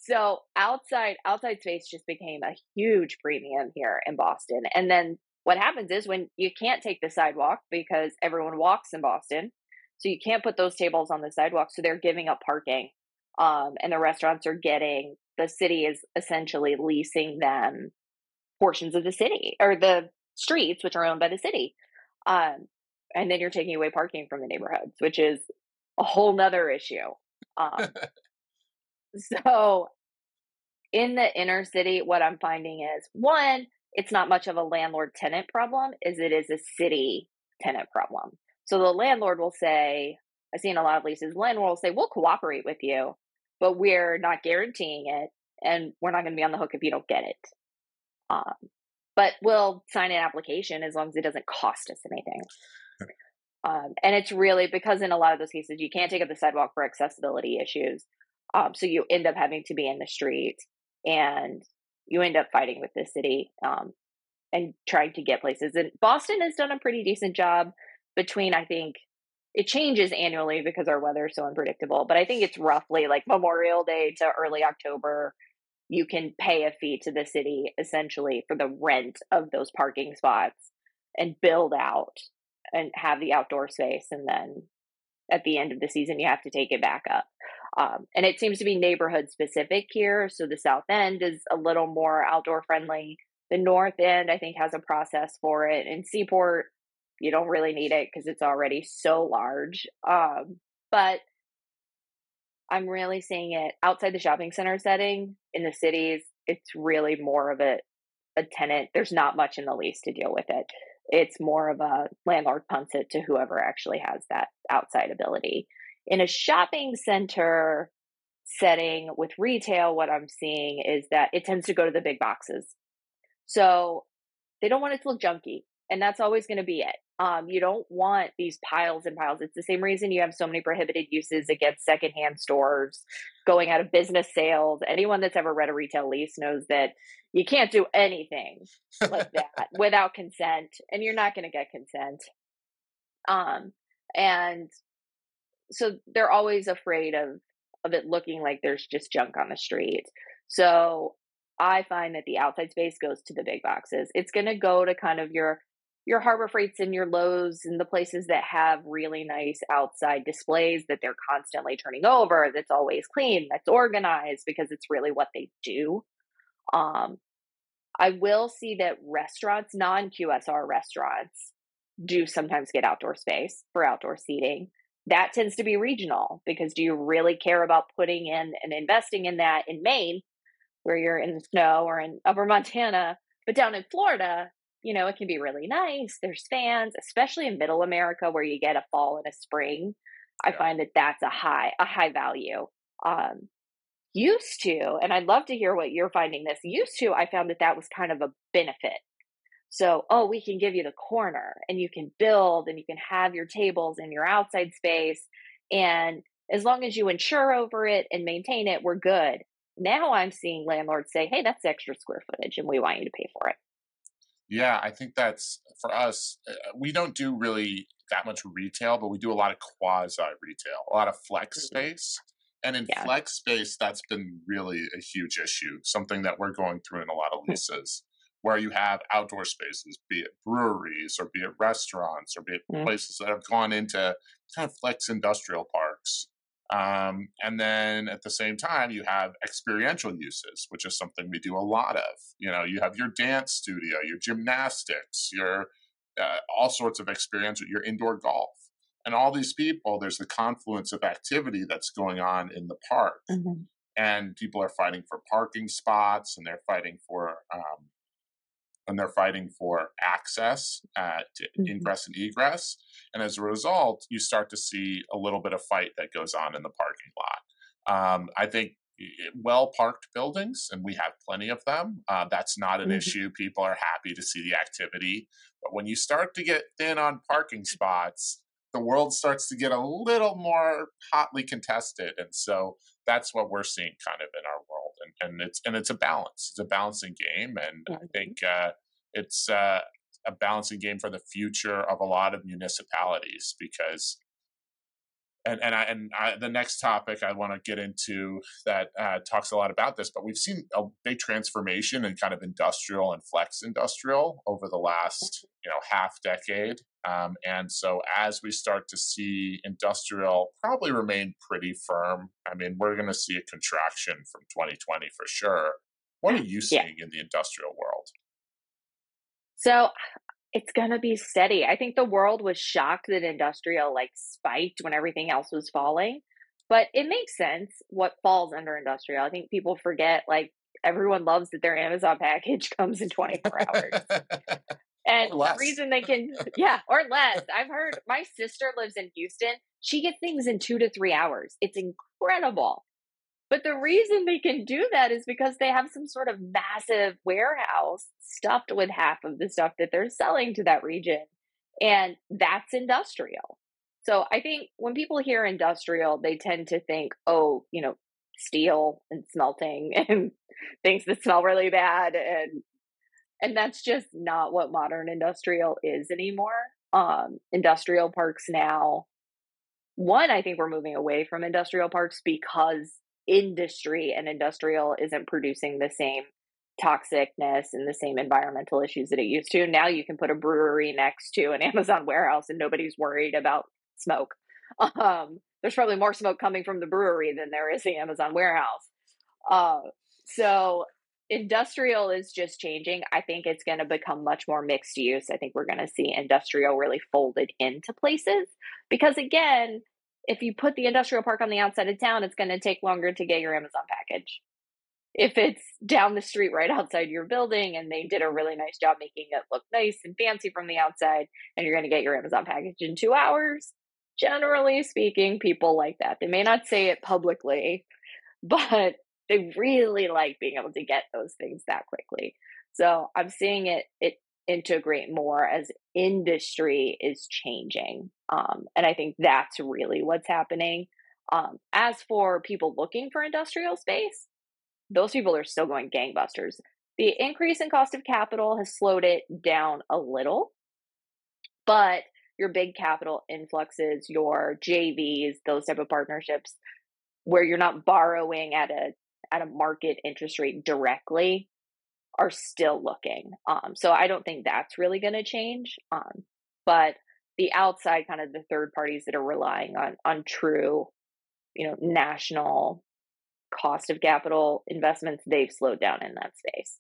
So outside outside space just became a huge premium here in Boston. And then what happens is when you can't take the sidewalk because everyone walks in Boston, so you can't put those tables on the sidewalk. So they're giving up parking, um, and the restaurants are getting the city is essentially leasing them portions of the city or the streets, which are owned by the city. Um, and then you're taking away parking from the neighborhoods, which is a whole nother issue. Um, so in the inner city, what I'm finding is one, it's not much of a landlord tenant problem as it is a city tenant problem. So the landlord will say, I've seen a lot of leases, landlord will say, we'll cooperate with you, but we're not guaranteeing it. And we're not going to be on the hook if you don't get it. Um, but we'll sign an application as long as it doesn't cost us anything. Um, and it's really because in a lot of those cases, you can't take up the sidewalk for accessibility issues. Um, so you end up having to be in the street and you end up fighting with the city um, and trying to get places. And Boston has done a pretty decent job between, I think, it changes annually because our weather is so unpredictable, but I think it's roughly like Memorial Day to early October you can pay a fee to the city essentially for the rent of those parking spots and build out and have the outdoor space and then at the end of the season you have to take it back up. Um, and it seems to be neighborhood specific here so the south end is a little more outdoor friendly. The north end i think has a process for it and seaport you don't really need it because it's already so large um, but I'm really seeing it outside the shopping center setting in the cities. It's really more of a, a tenant. There's not much in the lease to deal with it. It's more of a landlord punts it to whoever actually has that outside ability. In a shopping center setting with retail, what I'm seeing is that it tends to go to the big boxes. So they don't want it to look junky. And that's always going to be it. Um, you don't want these piles and piles. It's the same reason you have so many prohibited uses against secondhand stores going out of business sales. Anyone that's ever read a retail lease knows that you can't do anything like that without consent, and you're not going to get consent. Um, and so they're always afraid of of it looking like there's just junk on the street. So I find that the outside space goes to the big boxes. It's going to go to kind of your your Harbor Freights and your Lowe's and the places that have really nice outside displays that they're constantly turning over, that's always clean, that's organized because it's really what they do. Um, I will see that restaurants, non QSR restaurants, do sometimes get outdoor space for outdoor seating. That tends to be regional because do you really care about putting in and investing in that in Maine, where you're in the snow, or in upper Montana? But down in Florida, you know, it can be really nice. There's fans, especially in middle America where you get a fall and a spring. I find that that's a high, a high value. Um, used to, and I'd love to hear what you're finding this. Used to, I found that that was kind of a benefit. So, oh, we can give you the corner and you can build and you can have your tables and your outside space. And as long as you insure over it and maintain it, we're good. Now I'm seeing landlords say, hey, that's extra square footage and we want you to pay for it. Yeah, I think that's for us. Uh, we don't do really that much retail, but we do a lot of quasi retail, a lot of flex mm-hmm. space. And in yeah. flex space, that's been really a huge issue, something that we're going through in a lot of hmm. leases, where you have outdoor spaces, be it breweries or be it restaurants or be it mm. places that have gone into kind of flex industrial parks. Um, and then at the same time, you have experiential uses, which is something we do a lot of. You know, you have your dance studio, your gymnastics, your uh, all sorts of experience, your indoor golf. And all these people, there's the confluence of activity that's going on in the park. Mm-hmm. And people are fighting for parking spots and they're fighting for um, and they're fighting for access uh, to mm-hmm. ingress and egress. And as a result, you start to see a little bit of fight that goes on in the parking lot. Um, I think well parked buildings, and we have plenty of them, uh, that's not an mm-hmm. issue. People are happy to see the activity. But when you start to get thin on parking spots, the world starts to get a little more hotly contested. And so that's what we're seeing kind of in our world. And, and it's and it's a balance. It's a balancing game. And mm-hmm. I think uh, it's uh, a balancing game for the future of a lot of municipalities because and and I and I, the next topic I want to get into that uh, talks a lot about this, but we've seen a big transformation in kind of industrial and flex industrial over the last you know half decade, um, and so as we start to see industrial probably remain pretty firm. I mean, we're going to see a contraction from 2020 for sure. What are you seeing yeah. in the industrial world? So it's going to be steady. I think the world was shocked that industrial like spiked when everything else was falling. But it makes sense what falls under industrial. I think people forget like everyone loves that their Amazon package comes in 24 hours. and the reason they can, yeah, or less. I've heard my sister lives in Houston. She gets things in two to three hours. It's incredible. But the reason they can do that is because they have some sort of massive warehouse stuffed with half of the stuff that they're selling to that region. And that's industrial. So I think when people hear industrial, they tend to think, oh, you know, steel and smelting and things that smell really bad and and that's just not what modern industrial is anymore. Um, industrial parks now one, I think we're moving away from industrial parks because industry and industrial isn't producing the same toxicness and the same environmental issues that it used to. Now you can put a brewery next to an Amazon warehouse and nobody's worried about smoke. Um, there's probably more smoke coming from the brewery than there is the Amazon warehouse. Uh, so industrial is just changing. I think it's going to become much more mixed use. I think we're going to see industrial really folded into places because again, if you put the industrial park on the outside of town, it's going to take longer to get your Amazon package. If it's down the street right outside your building and they did a really nice job making it look nice and fancy from the outside, and you're going to get your Amazon package in two hours, generally speaking, people like that. They may not say it publicly, but they really like being able to get those things that quickly. So I'm seeing it it integrate more as industry is changing. Um, and I think that's really what's happening. Um, as for people looking for industrial space, those people are still going gangbusters. The increase in cost of capital has slowed it down a little, but your big capital influxes, your JVs, those type of partnerships, where you're not borrowing at a at a market interest rate directly, are still looking. Um, so I don't think that's really going to change. Um, but the outside kind of the third parties that are relying on on true, you know, national cost of capital investments, they've slowed down in that space.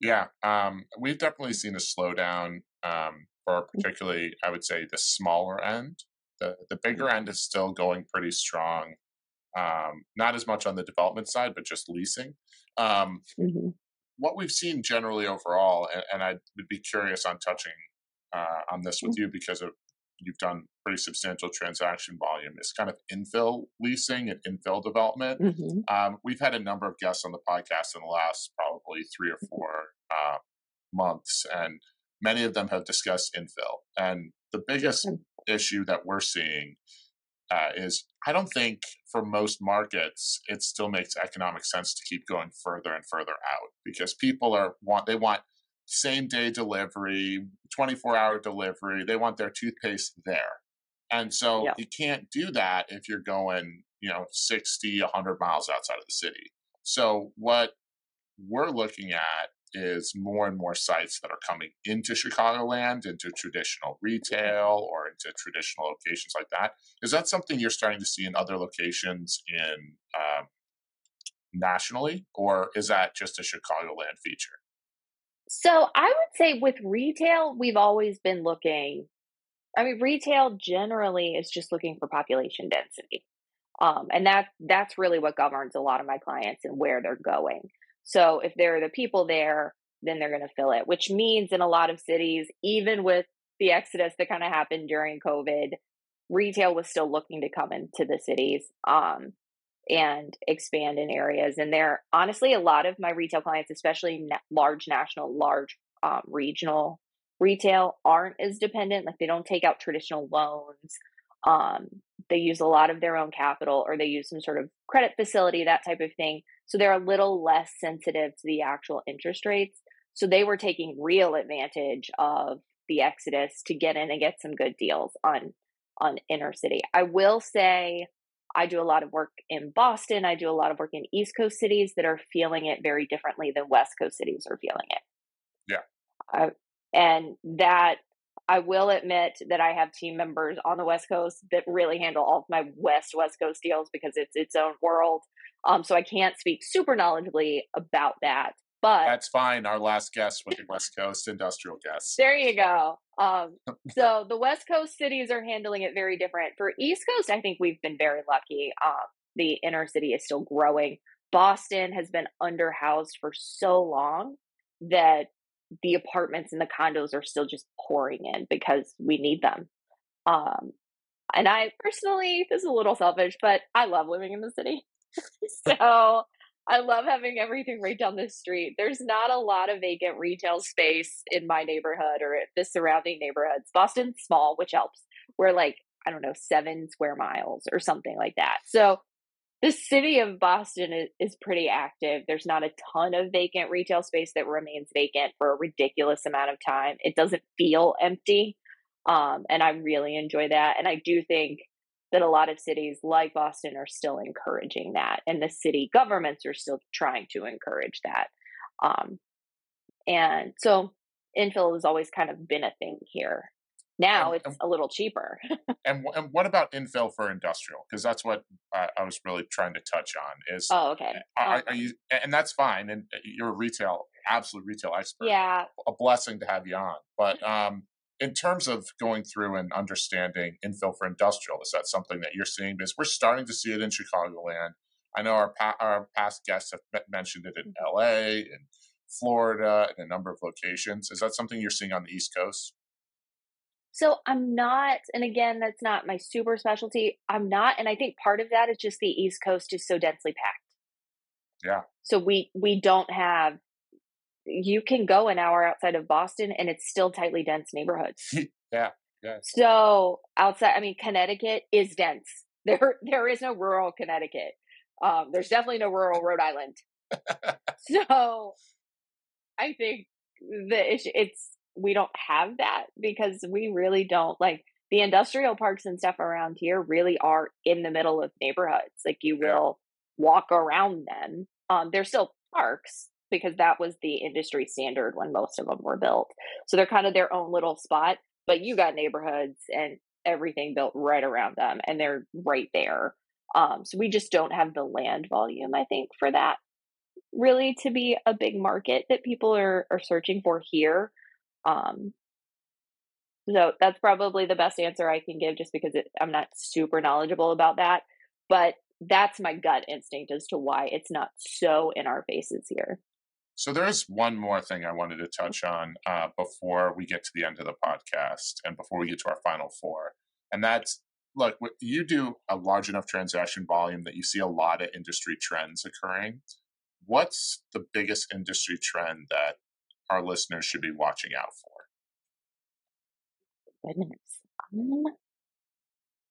Yeah, um, we've definitely seen a slowdown um, for mm. particularly, I would say, the smaller end. The the bigger mm. end is still going pretty strong. Um, not as much on the development side, but just leasing. Um, mm-hmm what we've seen generally overall, and, and I would be curious on touching uh, on this with mm-hmm. you because of, you've done pretty substantial transaction volume, is kind of infill leasing and infill development. Mm-hmm. Um, we've had a number of guests on the podcast in the last probably three or four uh, months, and many of them have discussed infill. And the biggest issue that we're seeing uh, is I don't think for most markets it still makes economic sense to keep going further and further out because people are want they want same day delivery, 24 hour delivery. They want their toothpaste there. And so you can't do that if you're going, you know, 60, 100 miles outside of the city. So what we're looking at is more and more sites that are coming into Chicagoland, into traditional retail or into traditional locations like that. Is that something you're starting to see in other locations in um, nationally, or is that just a Chicagoland feature? So I would say with retail, we've always been looking. I mean, retail generally is just looking for population density, um, and that that's really what governs a lot of my clients and where they're going. So if there are the people there, then they're going to fill it. Which means in a lot of cities, even with the exodus that kind of happened during COVID, retail was still looking to come into the cities. Um, and expand in areas. And there, honestly, a lot of my retail clients, especially large national, large um, regional retail, aren't as dependent. Like they don't take out traditional loans. Um, they use a lot of their own capital or they use some sort of credit facility, that type of thing. So they're a little less sensitive to the actual interest rates. So they were taking real advantage of the exodus to get in and get some good deals on on inner city. I will say I do a lot of work in Boston. I do a lot of work in East Coast cities that are feeling it very differently than West Coast cities are feeling it. Yeah. Uh, and that I will admit that I have team members on the West Coast that really handle all of my West West Coast deals because it's its own world. Um, so I can't speak super knowledgeably about that. But that's fine. Our last guest was the West Coast industrial guest. There you go. Um, so the West Coast cities are handling it very different. For East Coast, I think we've been very lucky. Um, the inner city is still growing. Boston has been underhoused for so long that the apartments and the condos are still just pouring in because we need them. Um, and I personally, this is a little selfish, but I love living in the city. so I love having everything right down the street. There's not a lot of vacant retail space in my neighborhood or the surrounding neighborhoods. Boston's small, which helps. We're like, I don't know, seven square miles or something like that. So the city of Boston is, is pretty active. There's not a ton of vacant retail space that remains vacant for a ridiculous amount of time. It doesn't feel empty. Um, and I really enjoy that. And I do think that a lot of cities like Boston are still encouraging that, and the city governments are still trying to encourage that. Um, and so infill has always kind of been a thing here. Now and, it's and, a little cheaper. and and what about infill for industrial? Because that's what I, I, was really trying to touch on. Is oh okay, are, are you, and that's fine. And uh, you're a retail, absolute retail expert. Yeah, a blessing to have you on. But um, in terms of going through and understanding infill for industrial, is that something that you're seeing? Because we're starting to see it in Chicagoland. I know our pa- our past guests have mentioned it in mm-hmm. LA and Florida and a number of locations. Is that something you're seeing on the East Coast? So I'm not, and again, that's not my super specialty. I'm not, and I think part of that is just the East Coast is so densely packed. Yeah. So we we don't have you can go an hour outside of Boston and it's still tightly dense neighborhoods. yeah. Yeah. So outside, I mean, Connecticut is dense. There, there is no rural Connecticut. Um, there's definitely no rural Rhode Island. so, I think the issue it's we don't have that because we really don't like the industrial parks and stuff around here. Really are in the middle of neighborhoods. Like you will yeah. walk around them. Um, they're still parks, because that was the industry standard when most of them were built. So they're kind of their own little spot, but you got neighborhoods and everything built right around them and they're right there. Um, so we just don't have the land volume, I think, for that really to be a big market that people are, are searching for here. Um, so that's probably the best answer I can give just because it, I'm not super knowledgeable about that. But that's my gut instinct as to why it's not so in our faces here. So there is one more thing I wanted to touch on uh, before we get to the end of the podcast and before we get to our final four, and that's look, you do a large enough transaction volume that you see a lot of industry trends occurring. What's the biggest industry trend that our listeners should be watching out for? Goodness. Um,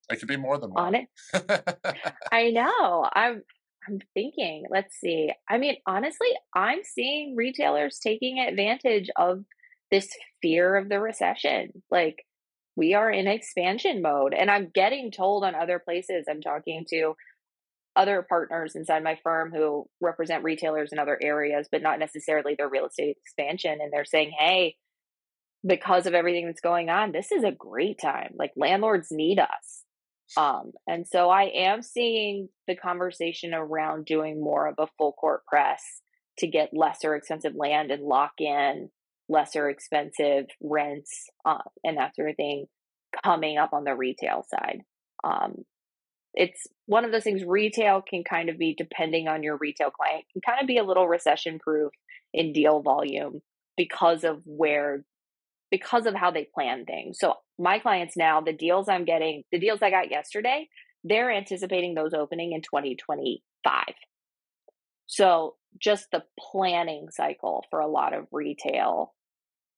it could be more than one. On it. I know. I'm I'm thinking, let's see. I mean, honestly, I'm seeing retailers taking advantage of this fear of the recession. Like we are in expansion mode. And I'm getting told on other places, I'm talking to other partners inside my firm who represent retailers in other areas, but not necessarily their real estate expansion. And they're saying, hey, because of everything that's going on, this is a great time. Like landlords need us. Um, and so I am seeing the conversation around doing more of a full court press to get lesser expensive land and lock in lesser expensive rents uh, and that sort of thing coming up on the retail side. Um, it's one of those things retail can kind of be depending on your retail client can kind of be a little recession proof in deal volume because of where because of how they plan things. So my clients now the deals i'm getting the deals i got yesterday they're anticipating those opening in 2025 so just the planning cycle for a lot of retail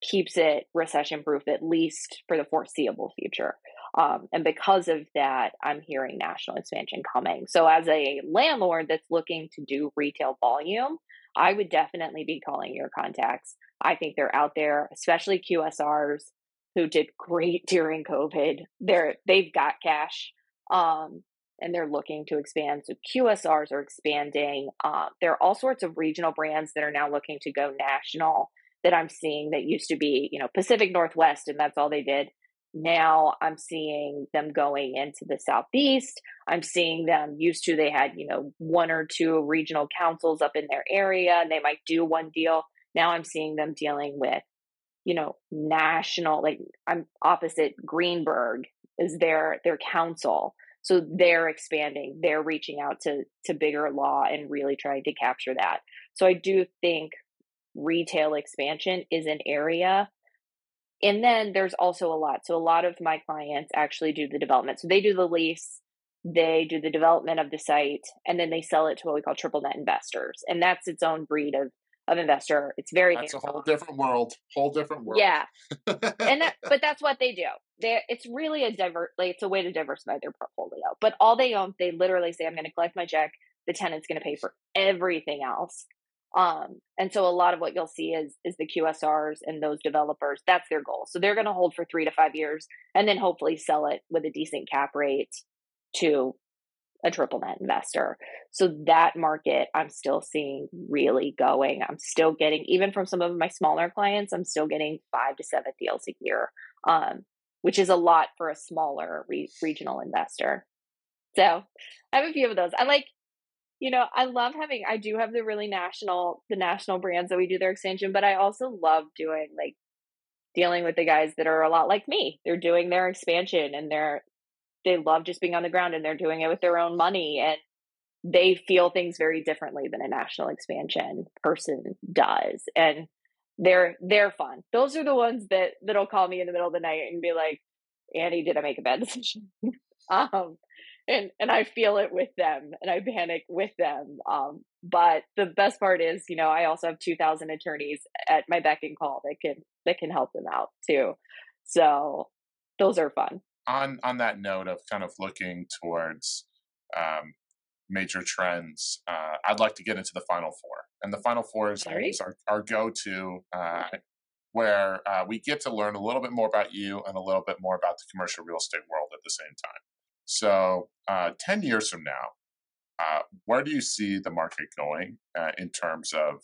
keeps it recession proof at least for the foreseeable future um, and because of that, I'm hearing national expansion coming. So, as a landlord that's looking to do retail volume, I would definitely be calling your contacts. I think they're out there, especially QSRs who did great during COVID. They're they've got cash, um, and they're looking to expand. So QSRs are expanding. Uh, there are all sorts of regional brands that are now looking to go national. That I'm seeing that used to be, you know, Pacific Northwest, and that's all they did now i'm seeing them going into the southeast. I'm seeing them used to they had you know one or two regional counsels up in their area and they might do one deal. Now i'm seeing them dealing with you know national like i'm opposite greenberg is their their counsel. So they're expanding they're reaching out to to bigger law and really trying to capture that. So i do think retail expansion is an area and then there's also a lot. So a lot of my clients actually do the development. So they do the lease, they do the development of the site, and then they sell it to what we call triple net investors. And that's its own breed of of investor. It's very that's a whole different world. Whole different world. Yeah, and that, but that's what they do. They it's really a divert. Like it's a way to diversify their portfolio. But all they own, they literally say, "I'm going to collect my check. The tenant's going to pay for everything else." Um, and so a lot of what you'll see is is the QSRs and those developers. That's their goal. So they're going to hold for three to five years, and then hopefully sell it with a decent cap rate to a triple net investor. So that market I'm still seeing really going. I'm still getting even from some of my smaller clients. I'm still getting five to seven deals a year, um, which is a lot for a smaller re- regional investor. So I have a few of those. I like you know, I love having I do have the really national the national brands that we do their extension, but I also love doing like dealing with the guys that are a lot like me. They're doing their expansion and they're they love just being on the ground and they're doing it with their own money and they feel things very differently than a national expansion person does. And they're they're fun. Those are the ones that that'll call me in the middle of the night and be like, Annie, did I make a bad decision? um and and I feel it with them and I panic with them. Um, but the best part is, you know, I also have two thousand attorneys at my beck and call that can that can help them out too. So those are fun. On on that note of kind of looking towards um, major trends, uh, I'd like to get into the final four. And the final four is our, our go to, uh, where uh, we get to learn a little bit more about you and a little bit more about the commercial real estate world at the same time. So, uh, 10 years from now, uh, where do you see the market going uh, in terms of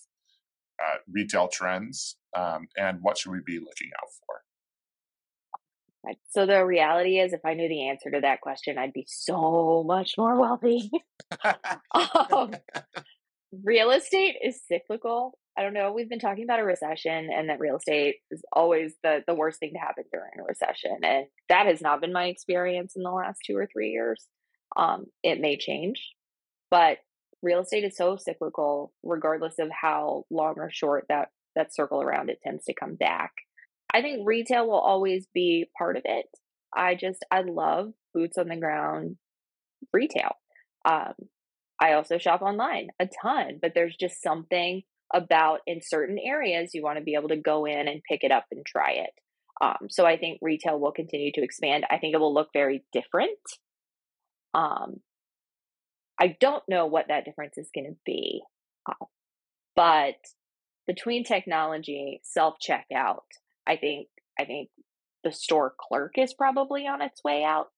uh, retail trends um, and what should we be looking out for? So, the reality is, if I knew the answer to that question, I'd be so much more wealthy. um, real estate is cyclical I don't know. We've been talking about a recession and that real estate is always the, the worst thing to happen during a recession. And that has not been my experience in the last two or three years. Um, it may change, but real estate is so cyclical, regardless of how long or short that, that circle around it tends to come back. I think retail will always be part of it. I just, I love boots on the ground retail. Um, I also shop online a ton, but there's just something about in certain areas you want to be able to go in and pick it up and try it. Um, so I think retail will continue to expand. I think it will look very different. Um, I don't know what that difference is going to be, uh, but between technology, self checkout, I think I think the store clerk is probably on its way out.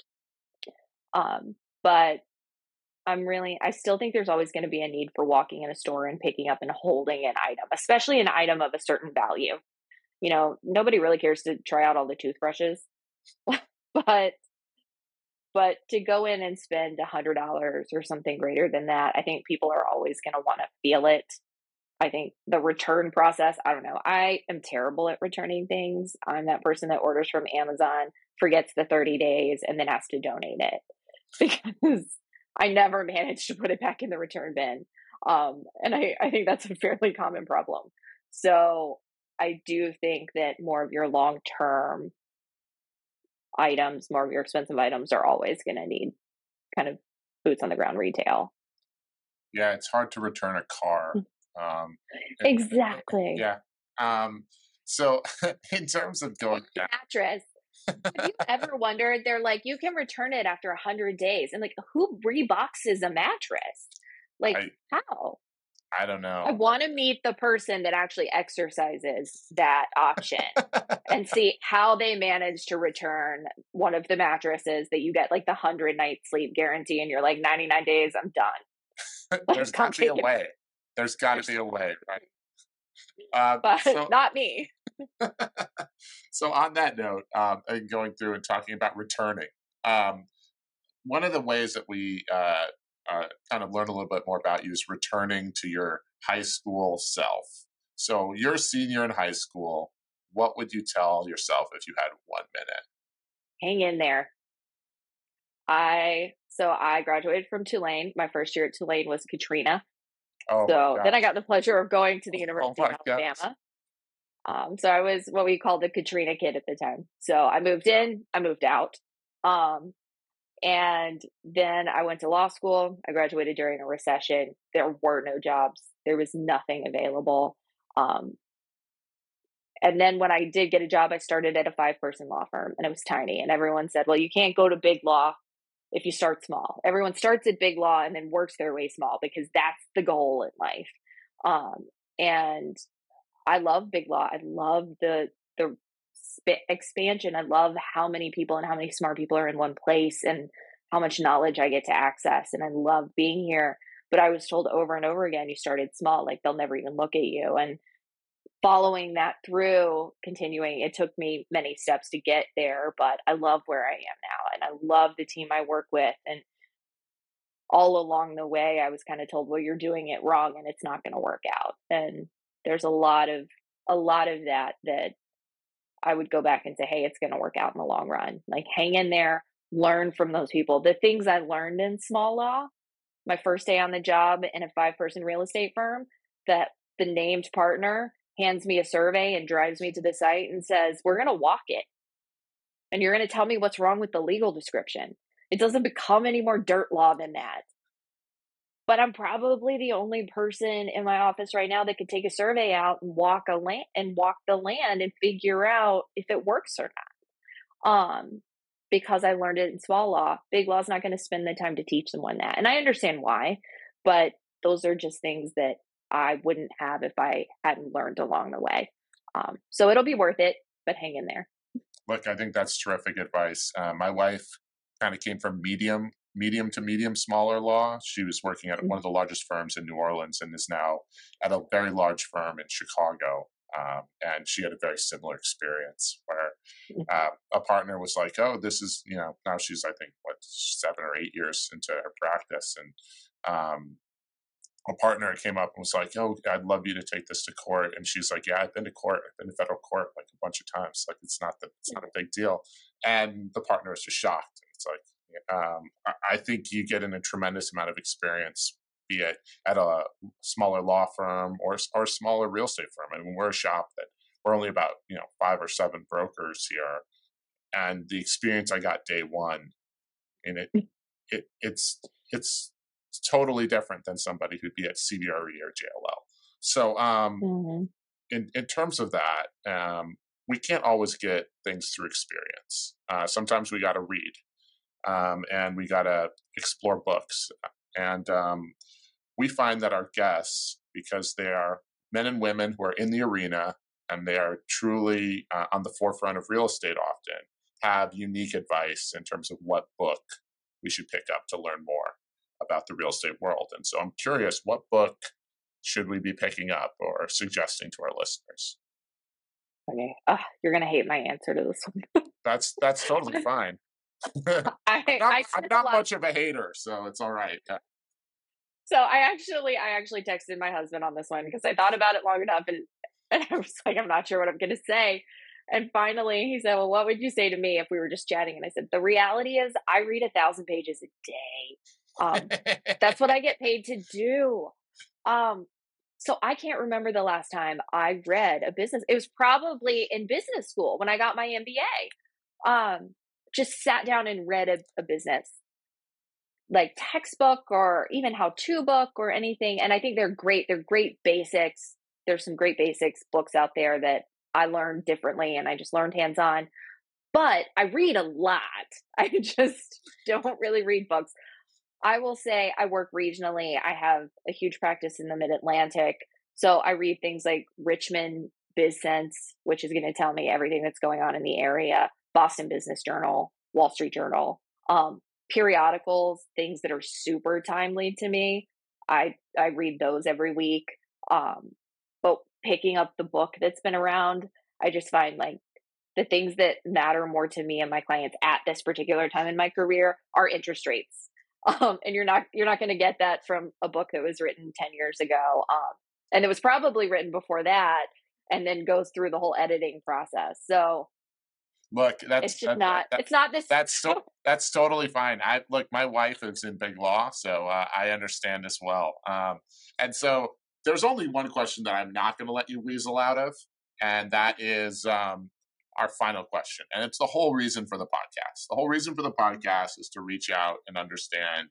Um, but I'm really, I still think there's always going to be a need for walking in a store and picking up and holding an item, especially an item of a certain value. You know, nobody really cares to try out all the toothbrushes, but but to go in and spend a hundred dollars or something greater than that, I think people are always going to want to feel it. I think the return process, I don't know. I am terrible at returning things. I'm that person that orders from Amazon, forgets the 30 days, and then has to donate it because I never manage to put it back in the return bin. Um, and I, I think that's a fairly common problem. So I do think that more of your long term items, more of your expensive items, are always going to need kind of boots on the ground retail. Yeah, it's hard to return a car. Mm. Um, exactly. Yeah. Um, so, in terms of going down, mattress, have you ever wondered? They're like, you can return it after a hundred days, and like, who reboxes a mattress? Like, I, how? I don't know. I want to meet the person that actually exercises that option and see how they manage to return one of the mattresses that you get like the hundred night sleep guarantee, and you're like ninety nine days, I'm done. There's got to be a way. There's got to be a way, right? Uh, but so, not me. so on that note, um, and going through and talking about returning, um, one of the ways that we uh, uh, kind of learn a little bit more about you is returning to your high school self. So you're a senior in high school. What would you tell yourself if you had one minute? Hang in there. I so I graduated from Tulane. My first year at Tulane was Katrina. Oh so then I got the pleasure of going to the oh University oh of Alabama. Um, so I was what we called the Katrina kid at the time. So I moved in, I moved out. Um, and then I went to law school. I graduated during a recession. There were no jobs. There was nothing available. Um, and then when I did get a job, I started at a five person law firm and it was tiny. And everyone said, well, you can't go to big law if you start small. Everyone starts at big law and then works their way small because that's the goal in life. Um, and I love big law. I love the the sp- expansion. I love how many people and how many smart people are in one place and how much knowledge I get to access. And I love being here. But I was told over and over again, you started small, like they'll never even look at you. And following that through, continuing, it took me many steps to get there, but I love where I am now. And I love the team I work with. And all along the way, I was kind of told, well, you're doing it wrong and it's not going to work out. And there's a lot of, a lot of that that I would go back and say, hey, it's going to work out in the long run. Like, hang in there, learn from those people. The things I learned in small law, my first day on the job in a five person real estate firm, that the named partner hands me a survey and drives me to the site and says, we're going to walk it. And you're going to tell me what's wrong with the legal description. It doesn't become any more dirt law than that but I'm probably the only person in my office right now that could take a survey out and walk a land and walk the land and figure out if it works or not. Um, because I learned it in small law. Big law is not going to spend the time to teach someone that. And I understand why, but those are just things that I wouldn't have if I hadn't learned along the way. Um, so it'll be worth it, but hang in there. Look, I think that's terrific advice. Uh, my wife kind of came from medium medium to medium smaller law. She was working at one of the largest firms in New Orleans and is now at a very large firm in Chicago. Um, and she had a very similar experience where mm. uh, a partner was like, "Oh, this is you know." Now she's I think what seven or eight years into her practice, and um, a partner came up and was like, "Oh, I'd love you to take this to court." And she's like, "Yeah, I've been to court. I've been to federal court like a bunch of times. Like it's not that it's not a big deal." And the partner is just shocked. It's like, um, I think you get in a tremendous amount of experience, be it at a smaller law firm or or a smaller real estate firm. I and mean, we're a shop that we're only about you know five or seven brokers here, and the experience I got day one, in it, mm. it it's it's totally different than somebody who'd be at CBRE or JLL. So, um, mm-hmm. in in terms of that, um, we can't always get things through experience. Uh, sometimes we got to read um, and we got to explore books. And um, we find that our guests, because they are men and women who are in the arena, and they are truly uh, on the forefront of real estate often, have unique advice in terms of what book we should pick up to learn more about the real estate world. And so I'm curious, what book should we be picking up or suggesting to our listeners? Okay, uh, you're gonna hate my answer to this one. that's that's totally fine. I, am not, I'm not much of a hater, so it's all right. Yeah. So I actually, I actually texted my husband on this one because I thought about it long enough, and, and I was like, I'm not sure what I'm going to say. And finally, he said, "Well, what would you say to me if we were just chatting?" And I said, "The reality is, I read a thousand pages a day. Um, that's what I get paid to do. Um, so I can't remember the last time I read a business. It was probably in business school when I got my MBA. Um, just sat down and read a, a business like textbook or even how to book or anything. And I think they're great. They're great basics. There's some great basics books out there that I learned differently and I just learned hands on. But I read a lot. I just don't really read books. I will say I work regionally. I have a huge practice in the mid Atlantic. So I read things like Richmond BizSense, which is going to tell me everything that's going on in the area, Boston Business Journal, Wall Street Journal, um, periodicals, things that are super timely to me. I I read those every week. Um, but picking up the book that's been around, I just find like the things that matter more to me and my clients at this particular time in my career are interest rates. Um, and you're not you're not going to get that from a book that was written 10 years ago. Um, and it was probably written before that and then goes through the whole editing process. So Look, that's it's not. That, it's not this. That's so. That's totally fine. I look. My wife is in big law, so uh, I understand as well. Um, and so there's only one question that I'm not going to let you weasel out of, and that is um, our final question. And it's the whole reason for the podcast. The whole reason for the podcast is to reach out and understand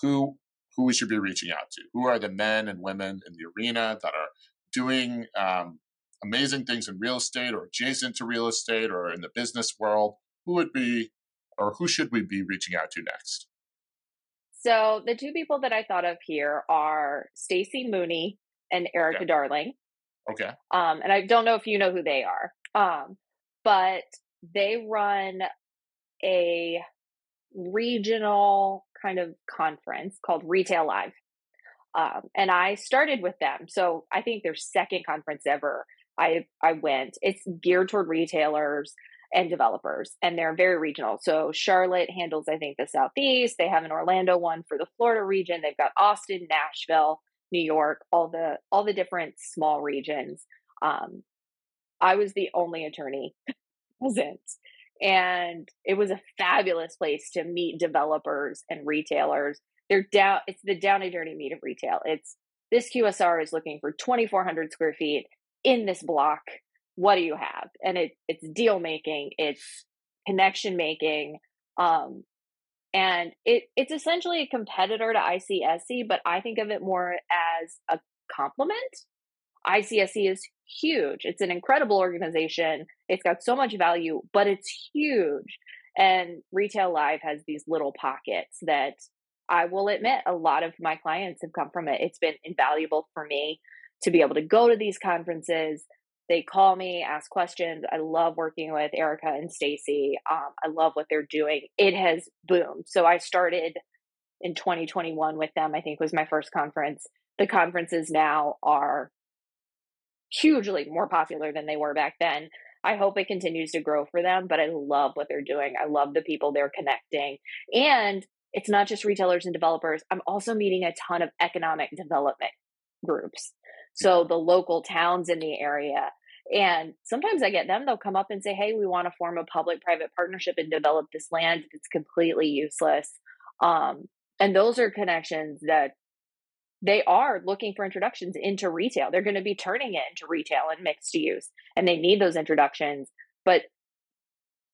who who we should be reaching out to. Who are the men and women in the arena that are doing um, amazing things in real estate or adjacent to real estate or in the business world, who would be or who should we be reaching out to next? So the two people that I thought of here are Stacy Mooney and Erica Darling. Okay. Um, and I don't know if you know who they are. Um, but they run a regional kind of conference called Retail Live. Um, and I started with them. So I think their second conference ever. I I went. It's geared toward retailers and developers, and they're very regional. So Charlotte handles, I think, the Southeast. They have an Orlando one for the Florida region. They've got Austin, Nashville, New York, all the all the different small regions. Um, I was the only attorney present, and it was a fabulous place to meet developers and retailers. They're down. It's the down a journey meet of retail. It's this QSR is looking for 2,400 square feet in this block what do you have? And it it's deal making it's connection making um and it it's essentially a competitor to ICSC but I think of it more as a complement. ICSC is huge. It's an incredible organization. It's got so much value but it's huge. And retail live has these little pockets that I will admit a lot of my clients have come from it. It's been invaluable for me to be able to go to these conferences. They call me, ask questions. I love working with Erica and Stacy. Um, I love what they're doing. It has boomed. So I started in 2021 with them. I think was my first conference. The conferences now are hugely more popular than they were back then. I hope it continues to grow for them, but I love what they're doing. I love the people they're connecting. And it's not just retailers and developers. I'm also meeting a ton of economic development groups. So the local towns in the area. And sometimes I get them, they'll come up and say, Hey, we want to form a public private partnership and develop this land that's completely useless. Um, and those are connections that they are looking for introductions into retail. They're going to be turning it into retail and mixed use, and they need those introductions. But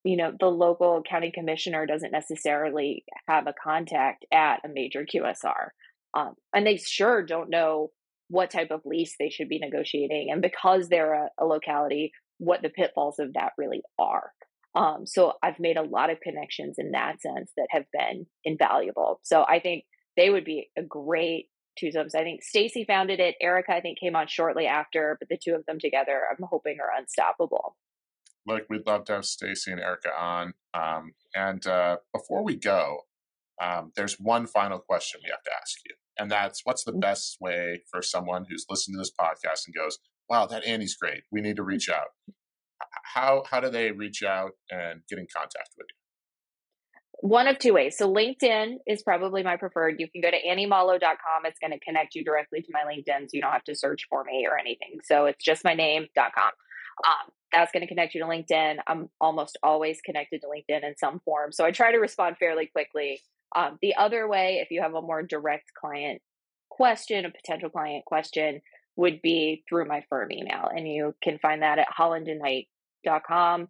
you know, the local county commissioner doesn't necessarily have a contact at a major QSR, um, and they sure don't know what type of lease they should be negotiating and because they're a, a locality what the pitfalls of that really are um, so i've made a lot of connections in that sense that have been invaluable so i think they would be a great Twosomes. I think Stacy founded it. Erica, I think, came on shortly after, but the two of them together, I'm hoping, are unstoppable. Look, we'd love to have Stacy and Erica on. Um, and uh, before we go, um, there's one final question we have to ask you, and that's what's the mm. best way for someone who's listened to this podcast and goes, "Wow, that Annie's great. We need to reach out." How how do they reach out and get in contact with you? one of two ways. So LinkedIn is probably my preferred. You can go to anniemalo.com. It's going to connect you directly to my LinkedIn, so you don't have to search for me or anything. So it's just my name.com. Um, that's going to connect you to LinkedIn. I'm almost always connected to LinkedIn in some form. So I try to respond fairly quickly. Um, the other way, if you have a more direct client question, a potential client question, would be through my firm email. And you can find that at hollandandknight.com.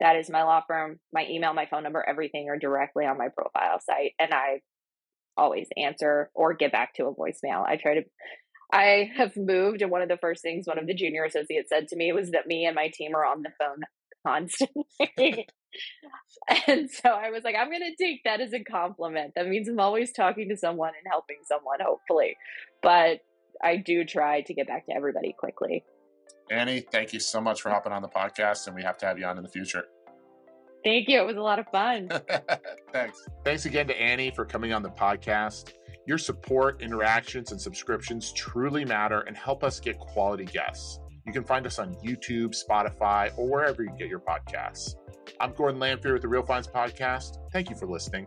That is my law firm. My email, my phone number, everything are directly on my profile site. And I always answer or get back to a voicemail. I try to I have moved, and one of the first things one of the junior associates said to me was that me and my team are on the phone constantly. and so I was like, I'm going to take that as a compliment. That means I'm always talking to someone and helping someone, hopefully. But I do try to get back to everybody quickly. Annie, thank you so much for hopping on the podcast, and we have to have you on in the future. Thank you. It was a lot of fun. Thanks. Thanks again to Annie for coming on the podcast. Your support, interactions, and subscriptions truly matter and help us get quality guests. You can find us on YouTube, Spotify, or wherever you get your podcasts. I'm Gordon Lamphere with the Real Finds Podcast. Thank you for listening.